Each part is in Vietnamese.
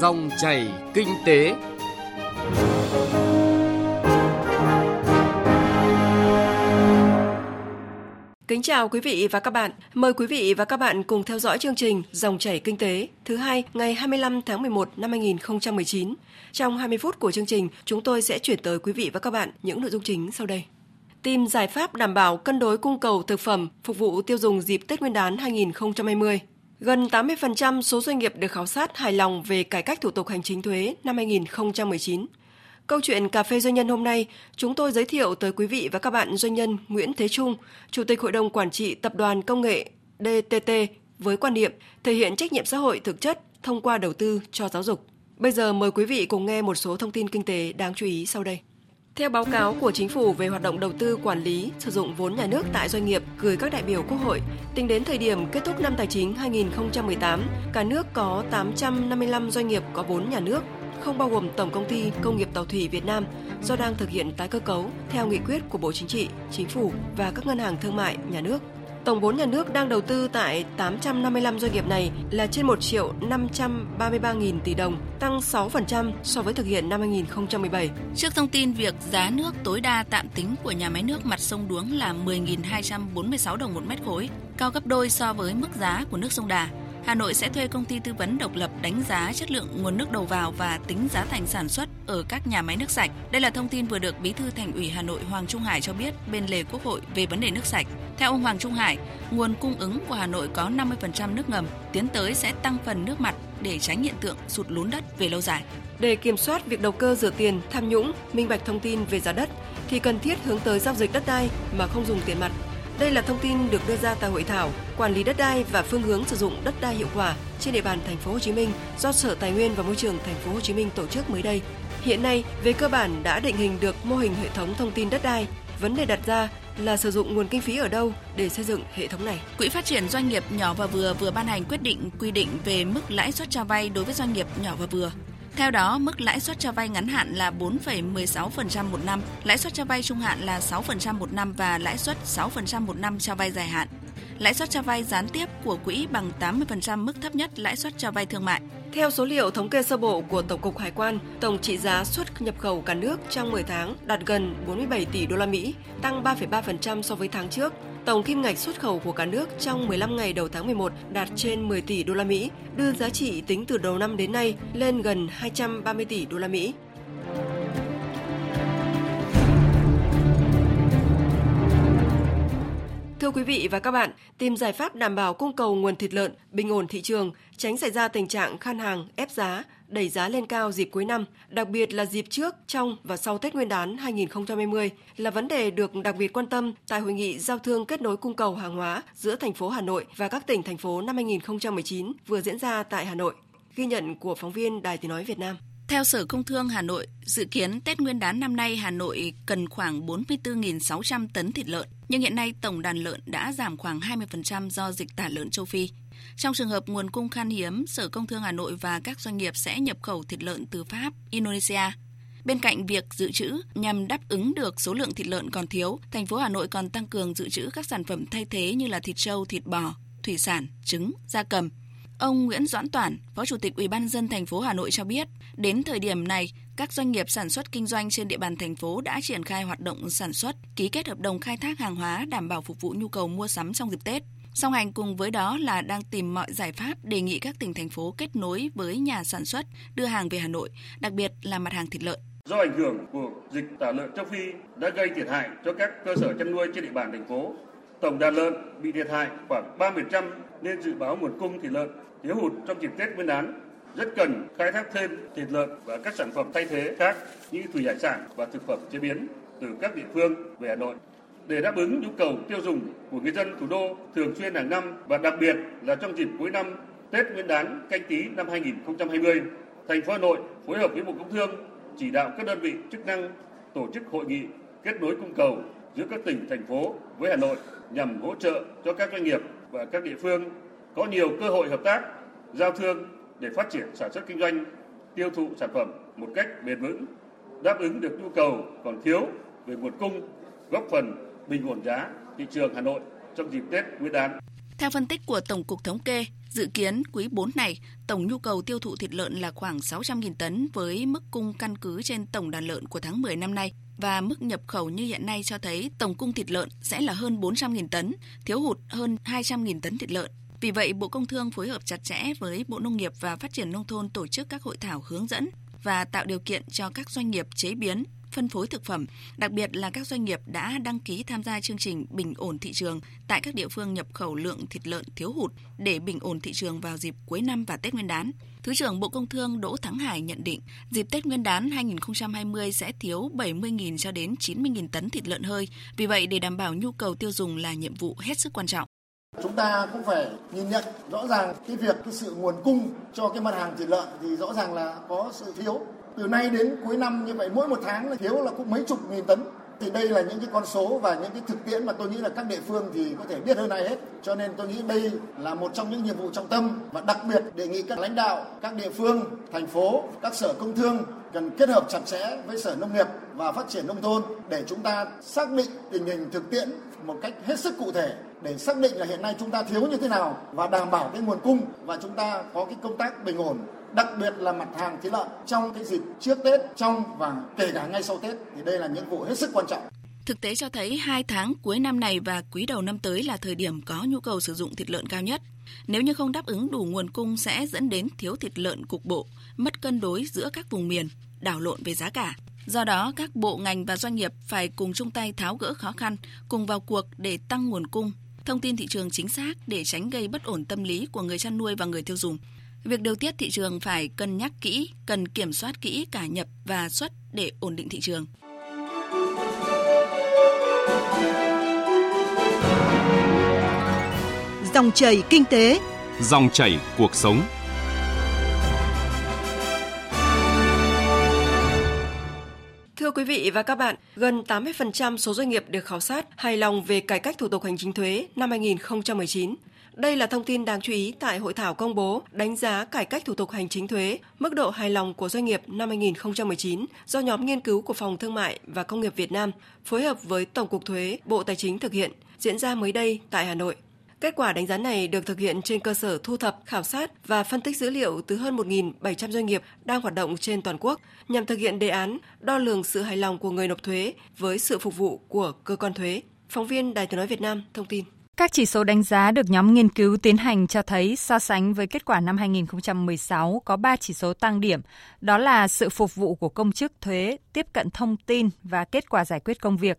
Dòng chảy kinh tế. Kính chào quý vị và các bạn. Mời quý vị và các bạn cùng theo dõi chương trình Dòng chảy kinh tế thứ hai ngày 25 tháng 11 năm 2019. Trong 20 phút của chương trình, chúng tôi sẽ chuyển tới quý vị và các bạn những nội dung chính sau đây. Tìm giải pháp đảm bảo cân đối cung cầu thực phẩm phục vụ tiêu dùng dịp Tết Nguyên đán 2020. Gần 80% số doanh nghiệp được khảo sát hài lòng về cải cách thủ tục hành chính thuế năm 2019. Câu chuyện Cà phê Doanh nhân hôm nay, chúng tôi giới thiệu tới quý vị và các bạn doanh nhân Nguyễn Thế Trung, Chủ tịch Hội đồng Quản trị Tập đoàn Công nghệ DTT với quan niệm thể hiện trách nhiệm xã hội thực chất thông qua đầu tư cho giáo dục. Bây giờ mời quý vị cùng nghe một số thông tin kinh tế đáng chú ý sau đây. Theo báo cáo của Chính phủ về hoạt động đầu tư quản lý sử dụng vốn nhà nước tại doanh nghiệp gửi các đại biểu Quốc hội, tính đến thời điểm kết thúc năm tài chính 2018, cả nước có 855 doanh nghiệp có vốn nhà nước, không bao gồm Tổng công ty Công nghiệp Tàu thủy Việt Nam do đang thực hiện tái cơ cấu theo nghị quyết của Bộ Chính trị, Chính phủ và các ngân hàng thương mại nhà nước. Tổng vốn nhà nước đang đầu tư tại 855 doanh nghiệp này là trên 1 triệu 533 nghìn tỷ đồng, tăng 6% so với thực hiện năm 2017. Trước thông tin việc giá nước tối đa tạm tính của nhà máy nước mặt sông Đuống là 10.246 đồng một mét khối, cao gấp đôi so với mức giá của nước sông Đà. Hà Nội sẽ thuê công ty tư vấn độc lập đánh giá chất lượng nguồn nước đầu vào và tính giá thành sản xuất ở các nhà máy nước sạch. Đây là thông tin vừa được Bí thư Thành ủy Hà Nội Hoàng Trung Hải cho biết bên lề Quốc hội về vấn đề nước sạch. Theo ông Hoàng Trung Hải, nguồn cung ứng của Hà Nội có 50% nước ngầm, tiến tới sẽ tăng phần nước mặt để tránh hiện tượng sụt lún đất về lâu dài. Để kiểm soát việc đầu cơ rửa tiền, tham nhũng, minh bạch thông tin về giá đất thì cần thiết hướng tới giao dịch đất đai mà không dùng tiền mặt đây là thông tin được đưa ra tại hội thảo quản lý đất đai và phương hướng sử dụng đất đai hiệu quả trên địa bàn thành phố Hồ Chí Minh do Sở Tài nguyên và Môi trường thành phố Hồ Chí Minh tổ chức mới đây. Hiện nay, về cơ bản đã định hình được mô hình hệ thống thông tin đất đai. Vấn đề đặt ra là sử dụng nguồn kinh phí ở đâu để xây dựng hệ thống này. Quỹ phát triển doanh nghiệp nhỏ và vừa vừa ban hành quyết định quy định về mức lãi suất cho vay đối với doanh nghiệp nhỏ và vừa. Theo đó, mức lãi suất cho vay ngắn hạn là 4,16% một năm, lãi suất cho vay trung hạn là 6% một năm và lãi suất 6% một năm cho vay dài hạn. Lãi suất cho vay gián tiếp của quỹ bằng 80% mức thấp nhất lãi suất cho vay thương mại. Theo số liệu thống kê sơ bộ của Tổng cục Hải quan, tổng trị giá xuất nhập khẩu cả nước trong 10 tháng đạt gần 47 tỷ đô la Mỹ, tăng 3,3% so với tháng trước. Tổng kim ngạch xuất khẩu của cả nước trong 15 ngày đầu tháng 11 đạt trên 10 tỷ đô la Mỹ, đưa giá trị tính từ đầu năm đến nay lên gần 230 tỷ đô la Mỹ. Thưa quý vị và các bạn, tìm giải pháp đảm bảo cung cầu nguồn thịt lợn, bình ổn thị trường, tránh xảy ra tình trạng khan hàng, ép giá, đẩy giá lên cao dịp cuối năm, đặc biệt là dịp trước, trong và sau Tết Nguyên đán 2020 là vấn đề được đặc biệt quan tâm tại hội nghị giao thương kết nối cung cầu hàng hóa giữa thành phố Hà Nội và các tỉnh thành phố năm 2019 vừa diễn ra tại Hà Nội. Ghi nhận của phóng viên Đài Tiếng nói Việt Nam. Theo Sở Công Thương Hà Nội, dự kiến Tết Nguyên đán năm nay Hà Nội cần khoảng 44.600 tấn thịt lợn, nhưng hiện nay tổng đàn lợn đã giảm khoảng 20% do dịch tả lợn châu Phi. Trong trường hợp nguồn cung khan hiếm, Sở Công Thương Hà Nội và các doanh nghiệp sẽ nhập khẩu thịt lợn từ Pháp, Indonesia. Bên cạnh việc dự trữ nhằm đáp ứng được số lượng thịt lợn còn thiếu, thành phố Hà Nội còn tăng cường dự trữ các sản phẩm thay thế như là thịt trâu, thịt bò, thủy sản, trứng, gia cầm. Ông Nguyễn Doãn Toản, Phó Chủ tịch Ủy ban dân thành phố Hà Nội cho biết, đến thời điểm này, các doanh nghiệp sản xuất kinh doanh trên địa bàn thành phố đã triển khai hoạt động sản xuất, ký kết hợp đồng khai thác hàng hóa đảm bảo phục vụ nhu cầu mua sắm trong dịp Tết. Song hành cùng với đó là đang tìm mọi giải pháp đề nghị các tỉnh thành phố kết nối với nhà sản xuất đưa hàng về Hà Nội, đặc biệt là mặt hàng thịt lợn. Do ảnh hưởng của dịch tả lợn châu Phi đã gây thiệt hại cho các cơ sở chăn nuôi trên địa bàn thành phố. Tổng đàn lợn bị thiệt hại khoảng 30% nên dự báo nguồn cung thịt lợn thiếu hụt trong dịp Tết Nguyên đán rất cần khai thác thêm thịt lợn và các sản phẩm thay thế khác như thủy hải sản và thực phẩm chế biến từ các địa phương về Hà Nội để đáp ứng nhu cầu tiêu dùng của người dân thủ đô thường xuyên hàng năm và đặc biệt là trong dịp cuối năm Tết Nguyên đán canh tí năm 2020, thành phố Hà Nội phối hợp với Bộ Công Thương chỉ đạo các đơn vị chức năng tổ chức hội nghị kết nối cung cầu giữa các tỉnh thành phố với Hà Nội nhằm hỗ trợ cho các doanh nghiệp và các địa phương có nhiều cơ hội hợp tác, giao thương để phát triển sản xuất kinh doanh, tiêu thụ sản phẩm một cách bền vững, đáp ứng được nhu cầu còn thiếu về nguồn cung, góp phần bình ổn giá thị trường Hà Nội trong dịp Tết Nguyên đán. Theo phân tích của Tổng cục Thống kê, dự kiến quý 4 này, tổng nhu cầu tiêu thụ thịt lợn là khoảng 600.000 tấn với mức cung căn cứ trên tổng đàn lợn của tháng 10 năm nay và mức nhập khẩu như hiện nay cho thấy tổng cung thịt lợn sẽ là hơn 400.000 tấn, thiếu hụt hơn 200.000 tấn thịt lợn. Vì vậy, Bộ Công Thương phối hợp chặt chẽ với Bộ Nông nghiệp và Phát triển Nông thôn tổ chức các hội thảo hướng dẫn và tạo điều kiện cho các doanh nghiệp chế biến, phân phối thực phẩm, đặc biệt là các doanh nghiệp đã đăng ký tham gia chương trình bình ổn thị trường tại các địa phương nhập khẩu lượng thịt lợn thiếu hụt để bình ổn thị trường vào dịp cuối năm và Tết Nguyên đán. Thứ trưởng Bộ Công Thương Đỗ Thắng Hải nhận định, dịp Tết Nguyên đán 2020 sẽ thiếu 70.000 cho đến 90.000 tấn thịt lợn hơi. Vì vậy, để đảm bảo nhu cầu tiêu dùng là nhiệm vụ hết sức quan trọng. Chúng ta cũng phải nhìn nhận rõ ràng cái việc cái sự nguồn cung cho cái mặt hàng thịt lợn thì rõ ràng là có sự thiếu. Từ nay đến cuối năm như vậy, mỗi một tháng là thiếu là cũng mấy chục nghìn tấn. Thì đây là những cái con số và những cái thực tiễn mà tôi nghĩ là các địa phương thì có thể biết hơn ai hết. Cho nên tôi nghĩ đây là một trong những nhiệm vụ trọng tâm và đặc biệt đề nghị các lãnh đạo, các địa phương, thành phố, các sở công thương cần kết hợp chặt chẽ với sở nông nghiệp và phát triển nông thôn để chúng ta xác định tình hình thực tiễn một cách hết sức cụ thể để xác định là hiện nay chúng ta thiếu như thế nào và đảm bảo cái nguồn cung và chúng ta có cái công tác bình ổn đặc biệt là mặt hàng thịt lợn trong cái dịp trước Tết, trong và kể cả ngay sau Tết thì đây là nhiệm vụ hết sức quan trọng. Thực tế cho thấy hai tháng cuối năm này và quý đầu năm tới là thời điểm có nhu cầu sử dụng thịt lợn cao nhất. Nếu như không đáp ứng đủ nguồn cung sẽ dẫn đến thiếu thịt lợn cục bộ, mất cân đối giữa các vùng miền, đảo lộn về giá cả. Do đó, các bộ ngành và doanh nghiệp phải cùng chung tay tháo gỡ khó khăn, cùng vào cuộc để tăng nguồn cung, thông tin thị trường chính xác để tránh gây bất ổn tâm lý của người chăn nuôi và người tiêu dùng. Việc điều tiết thị trường phải cân nhắc kỹ, cần kiểm soát kỹ cả nhập và xuất để ổn định thị trường. Dòng chảy kinh tế, dòng chảy cuộc sống. Quý vị và các bạn, gần 80% số doanh nghiệp được khảo sát hài lòng về cải cách thủ tục hành chính thuế năm 2019. Đây là thông tin đáng chú ý tại hội thảo công bố đánh giá cải cách thủ tục hành chính thuế, mức độ hài lòng của doanh nghiệp năm 2019 do nhóm nghiên cứu của Phòng Thương mại và Công nghiệp Việt Nam phối hợp với Tổng cục Thuế, Bộ Tài chính thực hiện, diễn ra mới đây tại Hà Nội. Kết quả đánh giá này được thực hiện trên cơ sở thu thập, khảo sát và phân tích dữ liệu từ hơn 1.700 doanh nghiệp đang hoạt động trên toàn quốc nhằm thực hiện đề án đo lường sự hài lòng của người nộp thuế với sự phục vụ của cơ quan thuế. Phóng viên Đài tiếng nói Việt Nam thông tin. Các chỉ số đánh giá được nhóm nghiên cứu tiến hành cho thấy so sánh với kết quả năm 2016 có 3 chỉ số tăng điểm, đó là sự phục vụ của công chức thuế, tiếp cận thông tin và kết quả giải quyết công việc.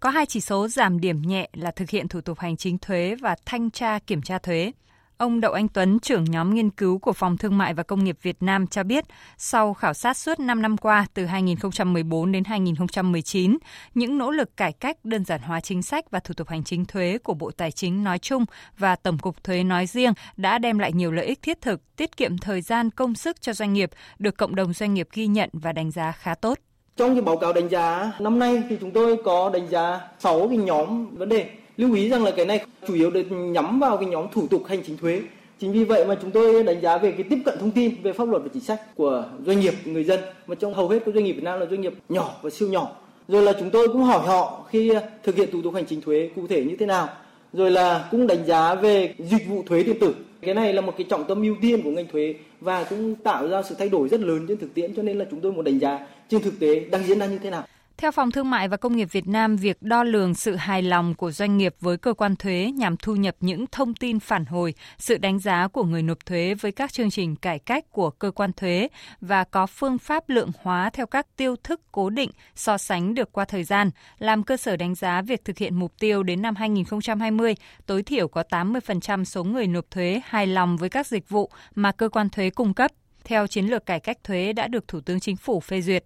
Có hai chỉ số giảm điểm nhẹ là thực hiện thủ tục hành chính thuế và thanh tra kiểm tra thuế. Ông Đậu Anh Tuấn, trưởng nhóm nghiên cứu của Phòng Thương mại và Công nghiệp Việt Nam cho biết, sau khảo sát suốt 5 năm qua từ 2014 đến 2019, những nỗ lực cải cách đơn giản hóa chính sách và thủ tục hành chính thuế của Bộ Tài chính nói chung và Tổng cục Thuế nói riêng đã đem lại nhiều lợi ích thiết thực, tiết kiệm thời gian công sức cho doanh nghiệp, được cộng đồng doanh nghiệp ghi nhận và đánh giá khá tốt. Trong cái báo cáo đánh giá, năm nay thì chúng tôi có đánh giá 6 cái nhóm vấn đề. Lưu ý rằng là cái này chủ yếu được nhắm vào cái nhóm thủ tục hành chính thuế. Chính vì vậy mà chúng tôi đánh giá về cái tiếp cận thông tin về pháp luật và chính sách của doanh nghiệp, người dân. Mà trong hầu hết các doanh nghiệp Việt Nam là doanh nghiệp nhỏ và siêu nhỏ. Rồi là chúng tôi cũng hỏi họ khi thực hiện thủ tục hành chính thuế cụ thể như thế nào rồi là cũng đánh giá về dịch vụ thuế điện tử. Cái này là một cái trọng tâm ưu tiên của ngành thuế và cũng tạo ra sự thay đổi rất lớn trên thực tiễn, cho nên là chúng tôi muốn đánh giá trên thực tế đang diễn ra như thế nào theo Phòng Thương mại và Công nghiệp Việt Nam, việc đo lường sự hài lòng của doanh nghiệp với cơ quan thuế nhằm thu nhập những thông tin phản hồi, sự đánh giá của người nộp thuế với các chương trình cải cách của cơ quan thuế và có phương pháp lượng hóa theo các tiêu thức cố định so sánh được qua thời gian, làm cơ sở đánh giá việc thực hiện mục tiêu đến năm 2020, tối thiểu có 80% số người nộp thuế hài lòng với các dịch vụ mà cơ quan thuế cung cấp theo chiến lược cải cách thuế đã được Thủ tướng Chính phủ phê duyệt.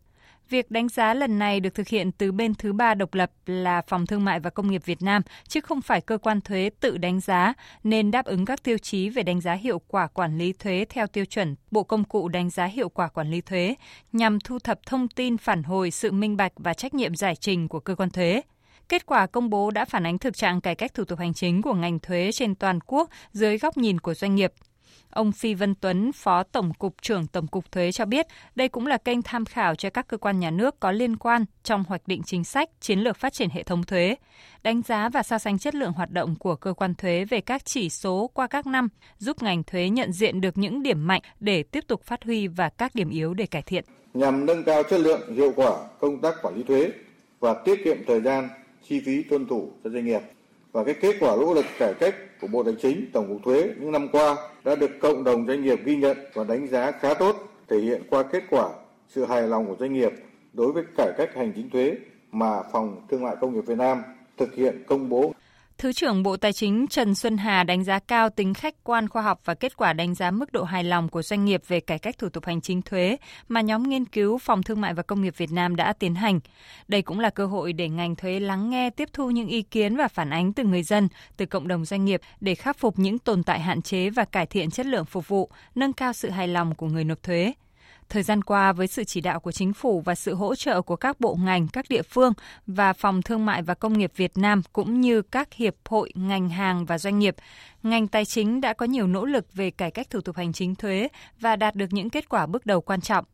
Việc đánh giá lần này được thực hiện từ bên thứ ba độc lập là Phòng Thương mại và Công nghiệp Việt Nam, chứ không phải cơ quan thuế tự đánh giá, nên đáp ứng các tiêu chí về đánh giá hiệu quả quản lý thuế theo tiêu chuẩn Bộ Công cụ đánh giá hiệu quả quản lý thuế, nhằm thu thập thông tin phản hồi sự minh bạch và trách nhiệm giải trình của cơ quan thuế. Kết quả công bố đã phản ánh thực trạng cải cách thủ tục hành chính của ngành thuế trên toàn quốc dưới góc nhìn của doanh nghiệp. Ông Phi Văn Tuấn, Phó Tổng cục trưởng Tổng cục Thuế cho biết, đây cũng là kênh tham khảo cho các cơ quan nhà nước có liên quan trong hoạch định chính sách, chiến lược phát triển hệ thống thuế, đánh giá và so sánh chất lượng hoạt động của cơ quan thuế về các chỉ số qua các năm, giúp ngành thuế nhận diện được những điểm mạnh để tiếp tục phát huy và các điểm yếu để cải thiện. Nhằm nâng cao chất lượng, hiệu quả công tác quản lý thuế và tiết kiệm thời gian, chi phí tuân thủ cho doanh nghiệp và cái kết quả nỗ lực cải cách của Bộ Tài chính, Tổng cục Thuế những năm qua đã được cộng đồng doanh nghiệp ghi nhận và đánh giá khá tốt, thể hiện qua kết quả sự hài lòng của doanh nghiệp đối với cải cách hành chính thuế mà Phòng Thương mại Công nghiệp Việt Nam thực hiện công bố Thứ trưởng Bộ Tài chính Trần Xuân Hà đánh giá cao tính khách quan khoa học và kết quả đánh giá mức độ hài lòng của doanh nghiệp về cải cách thủ tục hành chính thuế mà nhóm nghiên cứu Phòng Thương mại và Công nghiệp Việt Nam đã tiến hành. Đây cũng là cơ hội để ngành thuế lắng nghe, tiếp thu những ý kiến và phản ánh từ người dân, từ cộng đồng doanh nghiệp để khắc phục những tồn tại hạn chế và cải thiện chất lượng phục vụ, nâng cao sự hài lòng của người nộp thuế. Thời gian qua, với sự chỉ đạo của chính phủ và sự hỗ trợ của các bộ ngành, các địa phương và Phòng Thương mại và Công nghiệp Việt Nam cũng như các hiệp hội, ngành hàng và doanh nghiệp, ngành tài chính đã có nhiều nỗ lực về cải cách thủ tục hành chính thuế và đạt được những kết quả bước đầu quan trọng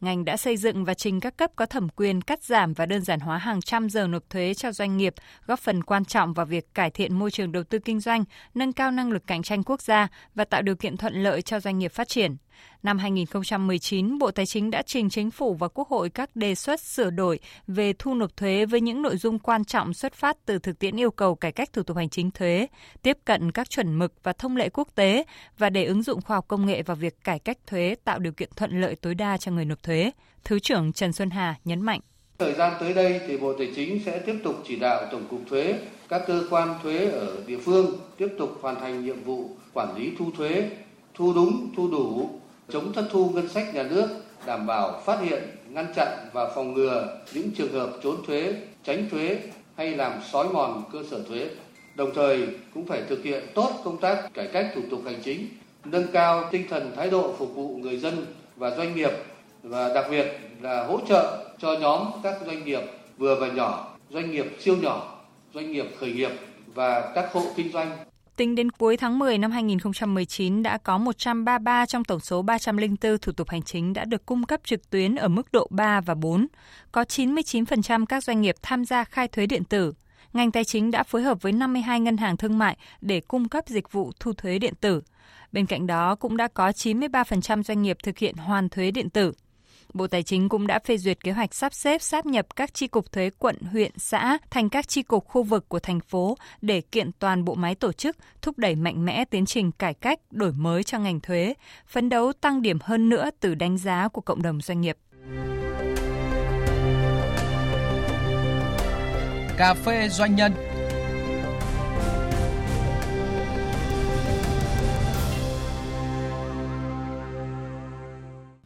ngành đã xây dựng và trình các cấp có thẩm quyền cắt giảm và đơn giản hóa hàng trăm giờ nộp thuế cho doanh nghiệp, góp phần quan trọng vào việc cải thiện môi trường đầu tư kinh doanh, nâng cao năng lực cạnh tranh quốc gia và tạo điều kiện thuận lợi cho doanh nghiệp phát triển. Năm 2019, Bộ Tài chính đã trình Chính phủ và Quốc hội các đề xuất sửa đổi về thu nộp thuế với những nội dung quan trọng xuất phát từ thực tiễn yêu cầu cải cách thủ tục hành chính thuế, tiếp cận các chuẩn mực và thông lệ quốc tế và để ứng dụng khoa học công nghệ vào việc cải cách thuế tạo điều kiện thuận lợi tối đa cho người nộp thuế. Thứ trưởng Trần Xuân Hà nhấn mạnh. Thời gian tới đây thì Bộ Tài chính sẽ tiếp tục chỉ đạo Tổng cục Thuế, các cơ quan thuế ở địa phương tiếp tục hoàn thành nhiệm vụ quản lý thu thuế, thu đúng, thu đủ, chống thất thu ngân sách nhà nước, đảm bảo phát hiện, ngăn chặn và phòng ngừa những trường hợp trốn thuế, tránh thuế hay làm xói mòn cơ sở thuế. Đồng thời cũng phải thực hiện tốt công tác cải cách thủ tục hành chính, nâng cao tinh thần thái độ phục vụ người dân và doanh nghiệp và đặc biệt là hỗ trợ cho nhóm các doanh nghiệp vừa và nhỏ, doanh nghiệp siêu nhỏ, doanh nghiệp khởi nghiệp và các hộ kinh doanh Tính đến cuối tháng 10 năm 2019 đã có 133 trong tổng số 304 thủ tục hành chính đã được cung cấp trực tuyến ở mức độ 3 và 4. Có 99% các doanh nghiệp tham gia khai thuế điện tử. Ngành tài chính đã phối hợp với 52 ngân hàng thương mại để cung cấp dịch vụ thu thuế điện tử. Bên cạnh đó cũng đã có 93% doanh nghiệp thực hiện hoàn thuế điện tử. Bộ Tài chính cũng đã phê duyệt kế hoạch sắp xếp sáp nhập các chi cục thuế quận, huyện, xã thành các chi cục khu vực của thành phố để kiện toàn bộ máy tổ chức, thúc đẩy mạnh mẽ tiến trình cải cách, đổi mới cho ngành thuế, phấn đấu tăng điểm hơn nữa từ đánh giá của cộng đồng doanh nghiệp. Cà phê doanh nhân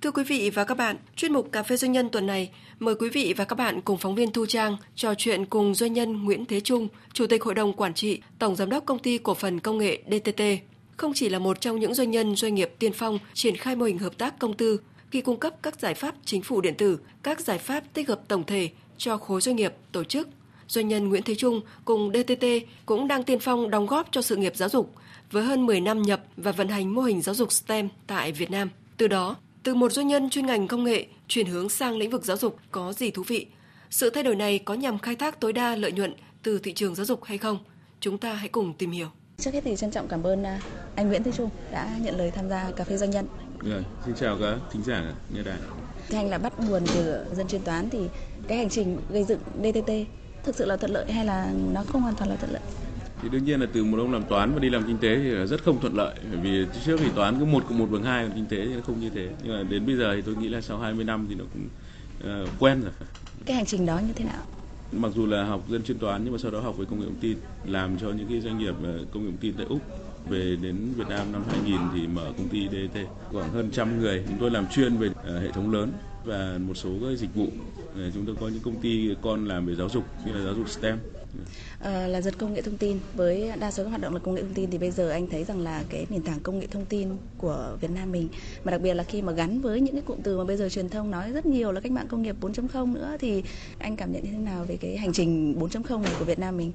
Thưa quý vị và các bạn, chuyên mục Cà phê Doanh nhân tuần này mời quý vị và các bạn cùng phóng viên Thu Trang trò chuyện cùng doanh nhân Nguyễn Thế Trung, Chủ tịch Hội đồng Quản trị, Tổng Giám đốc Công ty Cổ phần Công nghệ DTT. Không chỉ là một trong những doanh nhân doanh nghiệp tiên phong triển khai mô hình hợp tác công tư khi cung cấp các giải pháp chính phủ điện tử, các giải pháp tích hợp tổng thể cho khối doanh nghiệp, tổ chức. Doanh nhân Nguyễn Thế Trung cùng DTT cũng đang tiên phong đóng góp cho sự nghiệp giáo dục với hơn 10 năm nhập và vận hành mô hình giáo dục STEM tại Việt Nam. Từ đó, từ một doanh nhân chuyên ngành công nghệ chuyển hướng sang lĩnh vực giáo dục có gì thú vị? Sự thay đổi này có nhằm khai thác tối đa lợi nhuận từ thị trường giáo dục hay không? Chúng ta hãy cùng tìm hiểu. Trước hết thì trân trọng cảm ơn à, anh Nguyễn Thế Trung đã nhận lời tham gia cà phê doanh nhân. Rồi, xin chào các thính giả nghe đài. Anh là bắt nguồn từ dân chuyên toán thì cái hành trình gây dựng DTT thực sự là thuận lợi hay là nó không hoàn toàn là thuận lợi? Thì đương nhiên là từ một ông làm toán và đi làm kinh tế thì rất không thuận lợi bởi vì trước thì toán cứ một cộng một bằng hai còn kinh tế thì nó không như thế. Nhưng mà đến bây giờ thì tôi nghĩ là sau 20 năm thì nó cũng uh, quen rồi. Cái hành trình đó như thế nào? Mặc dù là học dân chuyên toán nhưng mà sau đó học về công nghệ thông tin làm cho những cái doanh nghiệp ờ, công nghệ thông tin tại úc về đến Việt Nam năm 2000 thì mở công ty DT khoảng hơn trăm người chúng tôi làm chuyên về uh, hệ thống lớn và một số các dịch vụ. Chúng tôi có những công ty con làm về giáo dục như là giáo dục STEM à, là giật công nghệ thông tin. Với đa số các hoạt động là công nghệ thông tin thì bây giờ anh thấy rằng là cái nền tảng công nghệ thông tin của Việt Nam mình mà đặc biệt là khi mà gắn với những cái cụm từ mà bây giờ truyền thông nói rất nhiều là cách mạng công nghiệp 4.0 nữa thì anh cảm nhận như thế nào về cái hành trình 4.0 này của Việt Nam mình?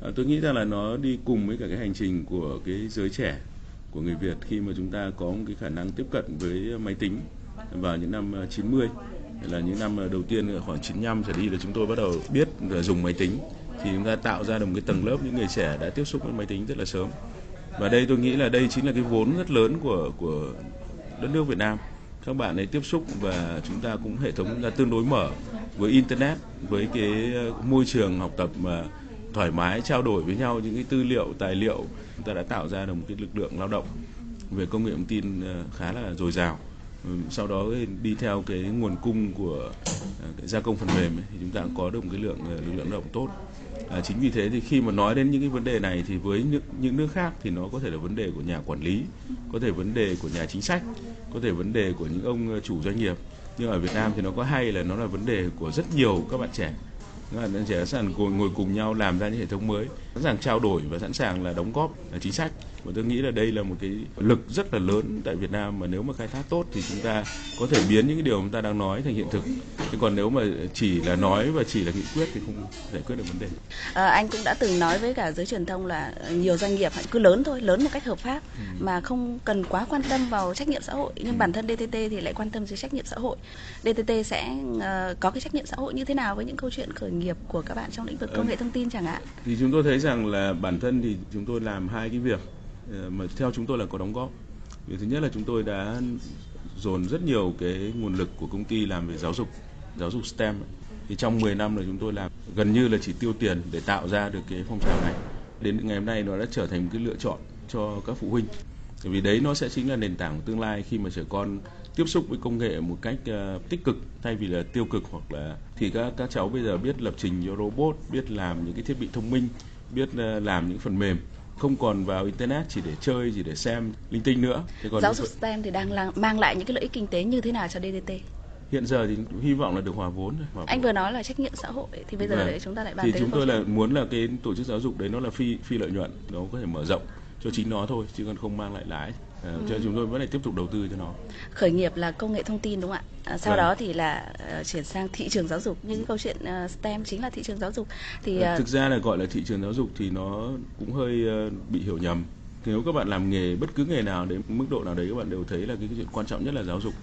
À, tôi nghĩ rằng là nó đi cùng với cả cái hành trình của cái giới trẻ của người Việt khi mà chúng ta có một cái khả năng tiếp cận với máy tính vào những năm ờ, 90 là những năm đầu tiên khoảng 95 trở đi là chúng tôi bắt đầu biết dùng máy tính thì chúng ta tạo ra được một cái tầng lớp những người trẻ đã tiếp xúc với máy tính rất là sớm. Và đây tôi nghĩ là đây chính là cái vốn rất lớn của của đất nước Việt Nam. Các bạn ấy tiếp xúc và chúng ta cũng hệ thống là tương đối mở với internet, với cái ờ, môi trường học tập mà thoải mái, trao đổi với nhau những cái tư liệu, tài liệu. Chúng ta đã tạo ra được một cái lực lượng lao động về công nghệ thông tin ờ, khá là dồi dào sau đó đi theo cái nguồn cung của à, cái gia công phần mềm ấy, thì chúng ta cũng có được một cái lượng à, lực lượng lao động tốt. À, chính vì thế thì khi mà nói đến những cái vấn đề này thì với những, những nước khác thì nó có thể là vấn đề của nhà quản lý có thể vấn đề của nhà chính sách có thể vấn đề của những ông à, chủ doanh nghiệp. Nhưng ở Việt Nam thì nó có hay là nó là vấn đề của rất nhiều các bạn trẻ. Các bạn trẻ sẵn sàng ngồi, ngồi cùng nhau làm ra những hệ thống mới sẵn sàng trao đổi và sẵn sàng là đóng góp chính sách và tôi nghĩ là đây là một cái lực rất là lớn tại Việt Nam mà nếu mà khai thác tốt thì chúng ta có thể biến những cái điều chúng ta đang nói thành hiện thực. Chứ còn nếu mà chỉ là nói và chỉ là nghị quyết thì không giải quyết được vấn đề. À, anh cũng đã từng nói với cả giới truyền thông là nhiều doanh nghiệp cứ lớn thôi lớn một cách hợp pháp ừ. mà không cần quá quan tâm vào trách nhiệm xã hội. Nhưng ừ. bản thân DTT thì lại quan tâm đến trách nhiệm xã hội. DTT sẽ uh, có cái trách nhiệm xã hội như thế nào với những câu chuyện khởi nghiệp của các bạn trong lĩnh vực công nghệ thông tin chẳng hạn? Thì chúng tôi thấy rằng là bản thân thì chúng tôi làm hai cái việc Ờ, mà theo chúng tôi là có đóng góp. Việc thứ nhất là chúng tôi đã dồn rất nhiều cái nguồn lực của công ty làm về giáo dục, giáo dục STEM. Thì trong 10 năm là chúng tôi làm gần như là chỉ tiêu tiền để tạo ra được cái phong trào này. Đến ngày hôm nay nó đã trở thành một cái lựa chọn cho các phụ huynh. Bởi vì đấy nó sẽ chính là nền tảng của tương lai khi mà trẻ con tiếp xúc với công nghệ một cách uh, tích cực thay vì là tiêu cực hoặc là thì các các cháu bây giờ biết lập trình cho robot, biết làm những cái thiết bị thông minh, biết uh, làm những phần mềm không còn vào internet chỉ để chơi chỉ để xem linh tinh nữa. Thế còn giáo dục STEM thì đang mang lại những cái lợi ích kinh tế như thế nào cho DDT hiện giờ thì hy vọng là được hòa vốn hòa anh vừa nói là trách nhiệm xã hội thì bây giờ vâng. đấy chúng ta lại bàn thì chúng tôi là muốn là cái tổ chức giáo dục đấy nó là phi phi lợi nhuận nó có thể mở rộng cho chính nó thôi chứ còn không mang lại lãi à, ừ. cho chúng tôi vẫn phải tiếp tục đầu tư cho nó. Khởi nghiệp là công nghệ thông tin đúng không ạ? À, sau vâng. đó thì là uh, chuyển sang thị trường giáo dục. Những câu chuyện uh, STEM chính là thị trường giáo dục. Thì uh, thực ra là gọi là thị trường giáo dục thì nó cũng hơi uh, bị hiểu nhầm. Nếu các bạn làm nghề bất cứ nghề nào đến mức độ nào đấy các bạn đều thấy là cái, cái chuyện quan trọng nhất là giáo dục.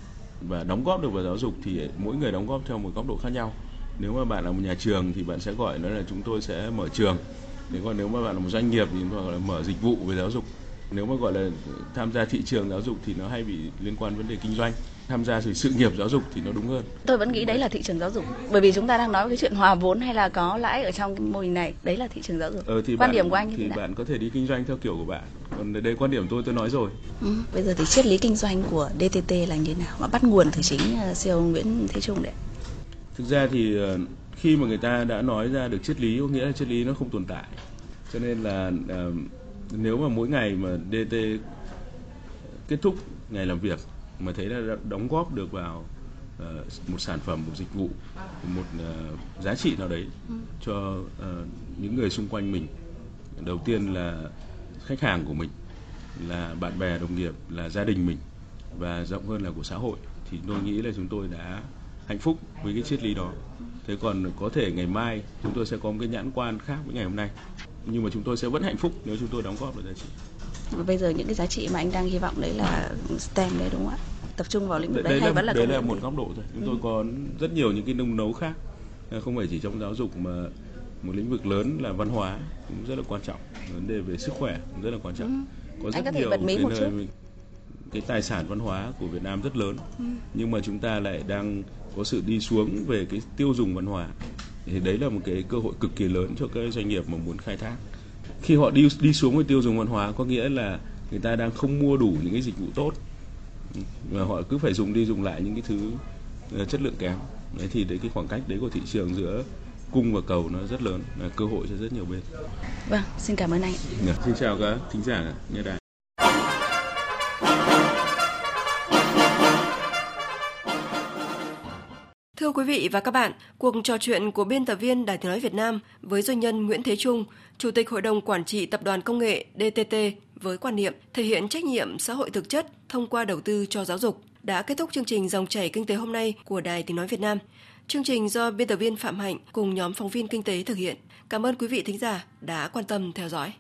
Và đóng góp được vào giáo dục thì mỗi người đóng góp theo một góc độ khác nhau. Nếu mà bạn là một nhà trường thì bạn sẽ gọi nó là chúng tôi sẽ mở trường. Nếu còn nếu mà bạn là một doanh nghiệp thì chúng tôi gọi là mở dịch vụ về giáo dục nếu mà gọi là tham gia thị trường giáo dục thì nó hay bị liên quan vấn đề kinh doanh tham gia sự nghiệp giáo dục thì nó đúng hơn. Tôi vẫn nghĩ đấy là thị trường giáo dục, bởi vì chúng ta đang nói cái chuyện hòa vốn hay là có lãi ở trong cái mô hình này, đấy là thị trường giáo dục. Ờ, thì quan bạn, điểm của anh như thì thế nào? bạn có thể đi kinh doanh theo kiểu của bạn. Còn đây quan điểm tôi tôi nói rồi. Ừ, bây giờ thì triết lý kinh doanh của DTT là như thế nào? Mà bắt nguồn từ chính CEO Nguyễn Thế Trung đấy. Thực ra thì ờ, khi mà người ta đã nói ra được triết lý có nghĩa là triết lý nó không tồn tại. Cho nên là uh, nếu mà mỗi ngày mà DT kết thúc ngày làm việc mà thấy là đóng góp được vào uh, một sản phẩm một dịch vụ một uh, giá trị nào đấy ừ. cho uh, những người xung quanh mình đầu tiên là khách hàng của mình là bạn bè đồng nghiệp là gia đình mình và rộng hơn là của xã hội thì tôi nghĩ là chúng tôi đã hạnh phúc với cái triết lý đó thế còn có thể ngày mai chúng tôi sẽ có một cái nhãn quan khác với ngày hôm nay nhưng mà chúng tôi sẽ vẫn hạnh phúc nếu chúng tôi đóng góp được giá trị. Bây giờ những cái giá trị mà anh đang hy vọng đấy là STEM đấy đúng không ạ? Tập trung vào lĩnh vực đấy, đấy hay là, vẫn là đấy là một góc độ thôi. Chúng ừ. tôi có rất nhiều những cái nông nấu khác. Không phải chỉ trong giáo dục mà một lĩnh vực lớn là văn hóa cũng rất là quan trọng. Vấn đề về sức khỏe cũng rất là quan trọng. Ừ. có rất anh có thể nhiều bật mí một chút. cái tài sản văn hóa của Việt Nam rất lớn. Ừ. nhưng mà chúng ta lại đang có sự đi xuống về cái tiêu dùng văn hóa thì đấy là một cái cơ hội cực kỳ lớn cho các doanh nghiệp mà muốn khai thác. Khi họ đi đi xuống với tiêu dùng văn hóa có nghĩa là người ta đang không mua đủ những cái dịch vụ tốt. Và họ cứ phải dùng đi dùng lại những cái thứ ờ, chất lượng kém. Đấy thì đấy cái khoảng cách đấy của thị trường giữa cung và cầu nó rất lớn. Là cơ hội cho rất nhiều bên. Vâng xin cảm ơn anh. Dạ, xin chào các thính giả nghe đài quý vị và các bạn, cuộc trò chuyện của biên tập viên Đài Tiếng Nói Việt Nam với doanh nhân Nguyễn Thế Trung, Chủ tịch Hội đồng Quản trị Tập đoàn Công nghệ DTT với quan niệm thể hiện trách nhiệm xã hội thực chất thông qua đầu tư cho giáo dục đã kết thúc chương trình Dòng chảy kinh tế hôm nay của Đài Tiếng Nói Việt Nam. Chương trình do biên tập viên Phạm Hạnh cùng nhóm phóng viên kinh tế thực hiện. Cảm ơn quý vị thính giả đã quan tâm theo dõi.